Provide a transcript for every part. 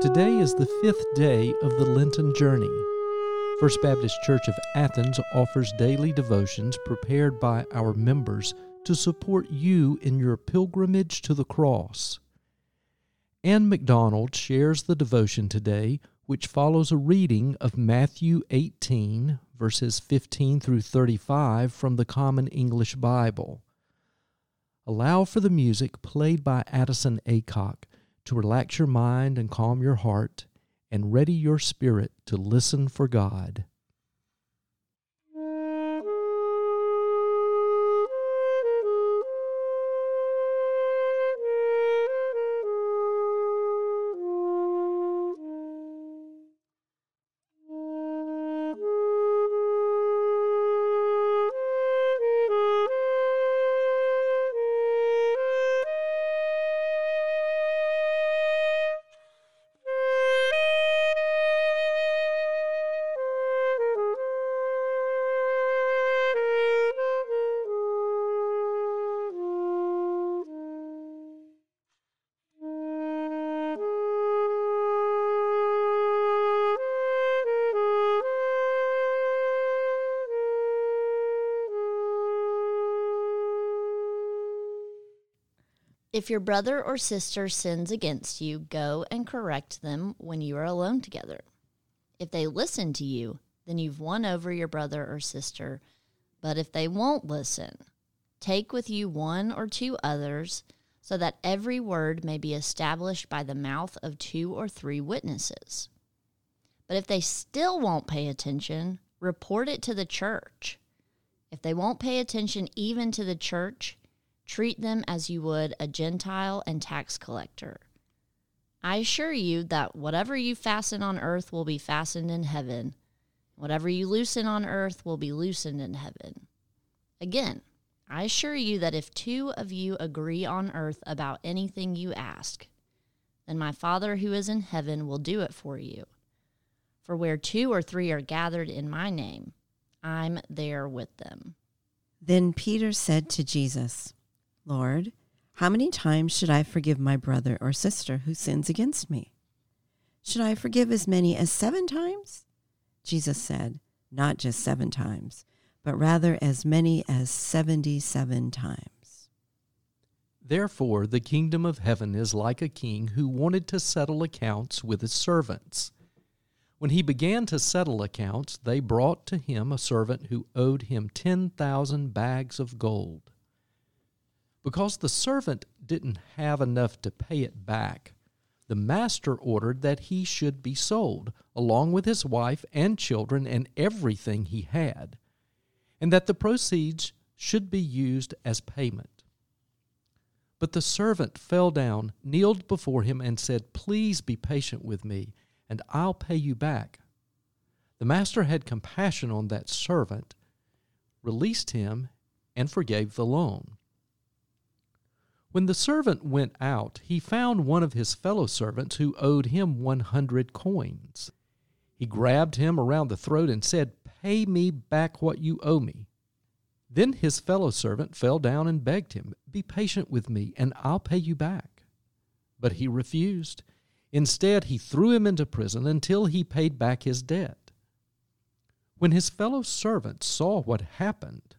Today is the fifth day of the Lenten journey. First Baptist Church of Athens offers daily devotions prepared by our members to support you in your pilgrimage to the cross. Anne MacDonald shares the devotion today, which follows a reading of Matthew 18, verses 15 through 35 from the Common English Bible. Allow for the music played by Addison Aycock to relax your mind and calm your heart and ready your spirit to listen for God. If your brother or sister sins against you, go and correct them when you are alone together. If they listen to you, then you've won over your brother or sister. But if they won't listen, take with you one or two others, so that every word may be established by the mouth of two or three witnesses. But if they still won't pay attention, report it to the church. If they won't pay attention even to the church, Treat them as you would a Gentile and tax collector. I assure you that whatever you fasten on earth will be fastened in heaven. Whatever you loosen on earth will be loosened in heaven. Again, I assure you that if two of you agree on earth about anything you ask, then my Father who is in heaven will do it for you. For where two or three are gathered in my name, I'm there with them. Then Peter said to Jesus, Lord, how many times should I forgive my brother or sister who sins against me? Should I forgive as many as seven times? Jesus said, Not just seven times, but rather as many as seventy seven times. Therefore, the kingdom of heaven is like a king who wanted to settle accounts with his servants. When he began to settle accounts, they brought to him a servant who owed him ten thousand bags of gold. Because the servant didn't have enough to pay it back, the master ordered that he should be sold, along with his wife and children and everything he had, and that the proceeds should be used as payment. But the servant fell down, kneeled before him, and said, Please be patient with me, and I'll pay you back. The master had compassion on that servant, released him, and forgave the loan. When the servant went out, he found one of his fellow servants who owed him one hundred coins. He grabbed him around the throat and said, Pay me back what you owe me. Then his fellow servant fell down and begged him, Be patient with me, and I'll pay you back. But he refused. Instead, he threw him into prison until he paid back his debt. When his fellow servants saw what happened,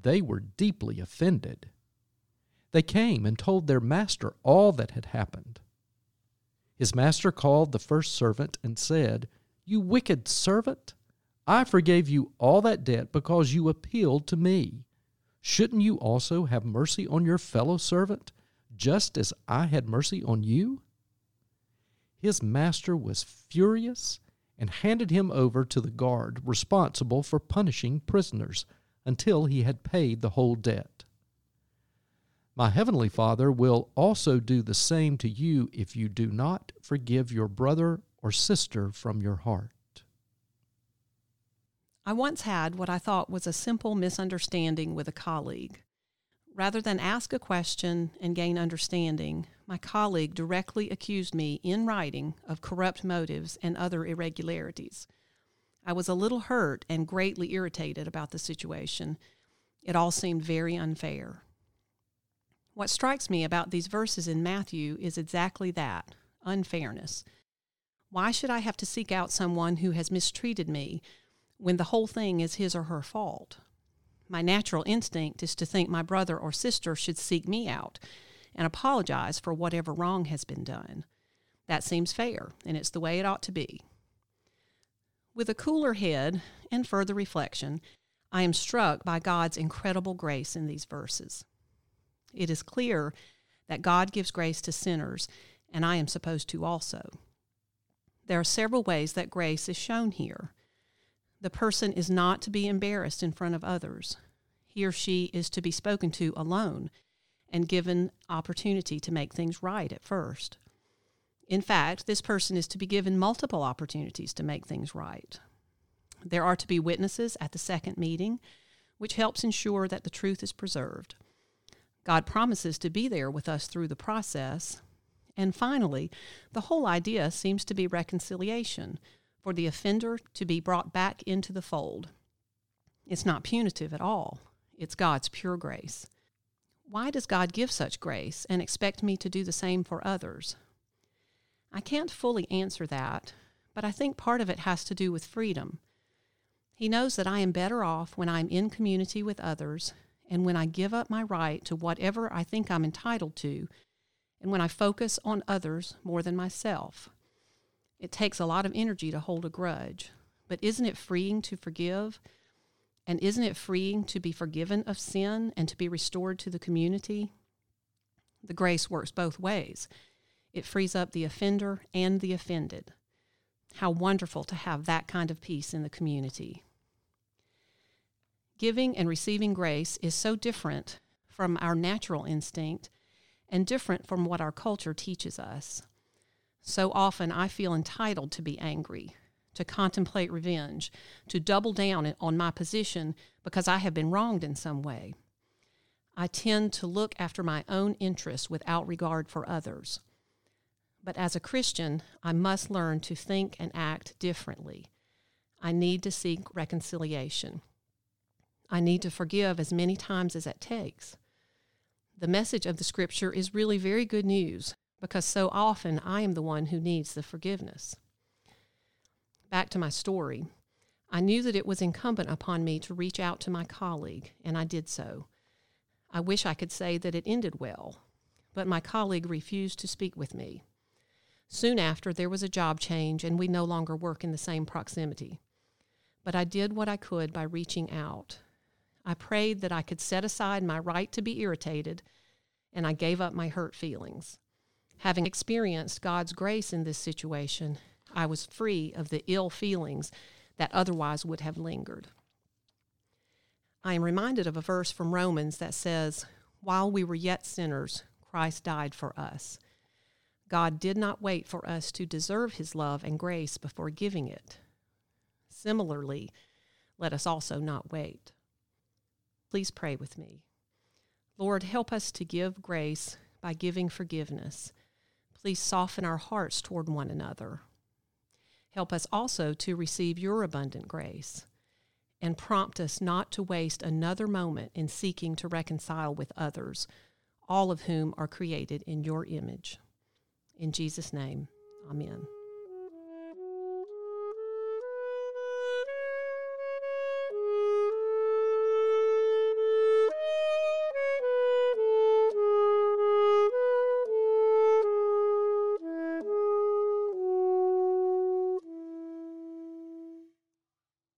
they were deeply offended. They came and told their master all that had happened. His master called the first servant and said, You wicked servant! I forgave you all that debt because you appealed to me. Shouldn't you also have mercy on your fellow servant, just as I had mercy on you? His master was furious and handed him over to the guard responsible for punishing prisoners until he had paid the whole debt. My heavenly Father will also do the same to you if you do not forgive your brother or sister from your heart. I once had what I thought was a simple misunderstanding with a colleague. Rather than ask a question and gain understanding, my colleague directly accused me in writing of corrupt motives and other irregularities. I was a little hurt and greatly irritated about the situation. It all seemed very unfair. What strikes me about these verses in Matthew is exactly that unfairness. Why should I have to seek out someone who has mistreated me when the whole thing is his or her fault? My natural instinct is to think my brother or sister should seek me out and apologize for whatever wrong has been done. That seems fair, and it's the way it ought to be. With a cooler head and further reflection, I am struck by God's incredible grace in these verses. It is clear that God gives grace to sinners, and I am supposed to also. There are several ways that grace is shown here. The person is not to be embarrassed in front of others. He or she is to be spoken to alone and given opportunity to make things right at first. In fact, this person is to be given multiple opportunities to make things right. There are to be witnesses at the second meeting, which helps ensure that the truth is preserved. God promises to be there with us through the process, and finally, the whole idea seems to be reconciliation, for the offender to be brought back into the fold. It's not punitive at all, it's God's pure grace. Why does God give such grace and expect me to do the same for others? I can't fully answer that, but I think part of it has to do with freedom. He knows that I am better off when I'm in community with others and when I give up my right to whatever I think I'm entitled to and when I focus on others more than myself. It takes a lot of energy to hold a grudge, but isn't it freeing to forgive? And isn't it freeing to be forgiven of sin and to be restored to the community? The grace works both ways. It frees up the offender and the offended. How wonderful to have that kind of peace in the community. Giving and receiving grace is so different from our natural instinct and different from what our culture teaches us. So often I feel entitled to be angry, to contemplate revenge, to double down on my position because I have been wronged in some way. I tend to look after my own interests without regard for others. But as a Christian, I must learn to think and act differently. I need to seek reconciliation. I need to forgive as many times as it takes the message of the scripture is really very good news because so often I am the one who needs the forgiveness. Back to my story. I knew that it was incumbent upon me to reach out to my colleague, and I did so. I wish I could say that it ended well, but my colleague refused to speak with me. Soon after, there was a job change, and we no longer work in the same proximity. But I did what I could by reaching out, I prayed that I could set aside my right to be irritated, and I gave up my hurt feelings. Having experienced God's grace in this situation, I was free of the ill feelings that otherwise would have lingered. I am reminded of a verse from Romans that says, While we were yet sinners, Christ died for us. God did not wait for us to deserve his love and grace before giving it. Similarly, let us also not wait. Please pray with me. Lord, help us to give grace by giving forgiveness. Please soften our hearts toward one another. Help us also to receive your abundant grace and prompt us not to waste another moment in seeking to reconcile with others, all of whom are created in your image. In Jesus' name, amen.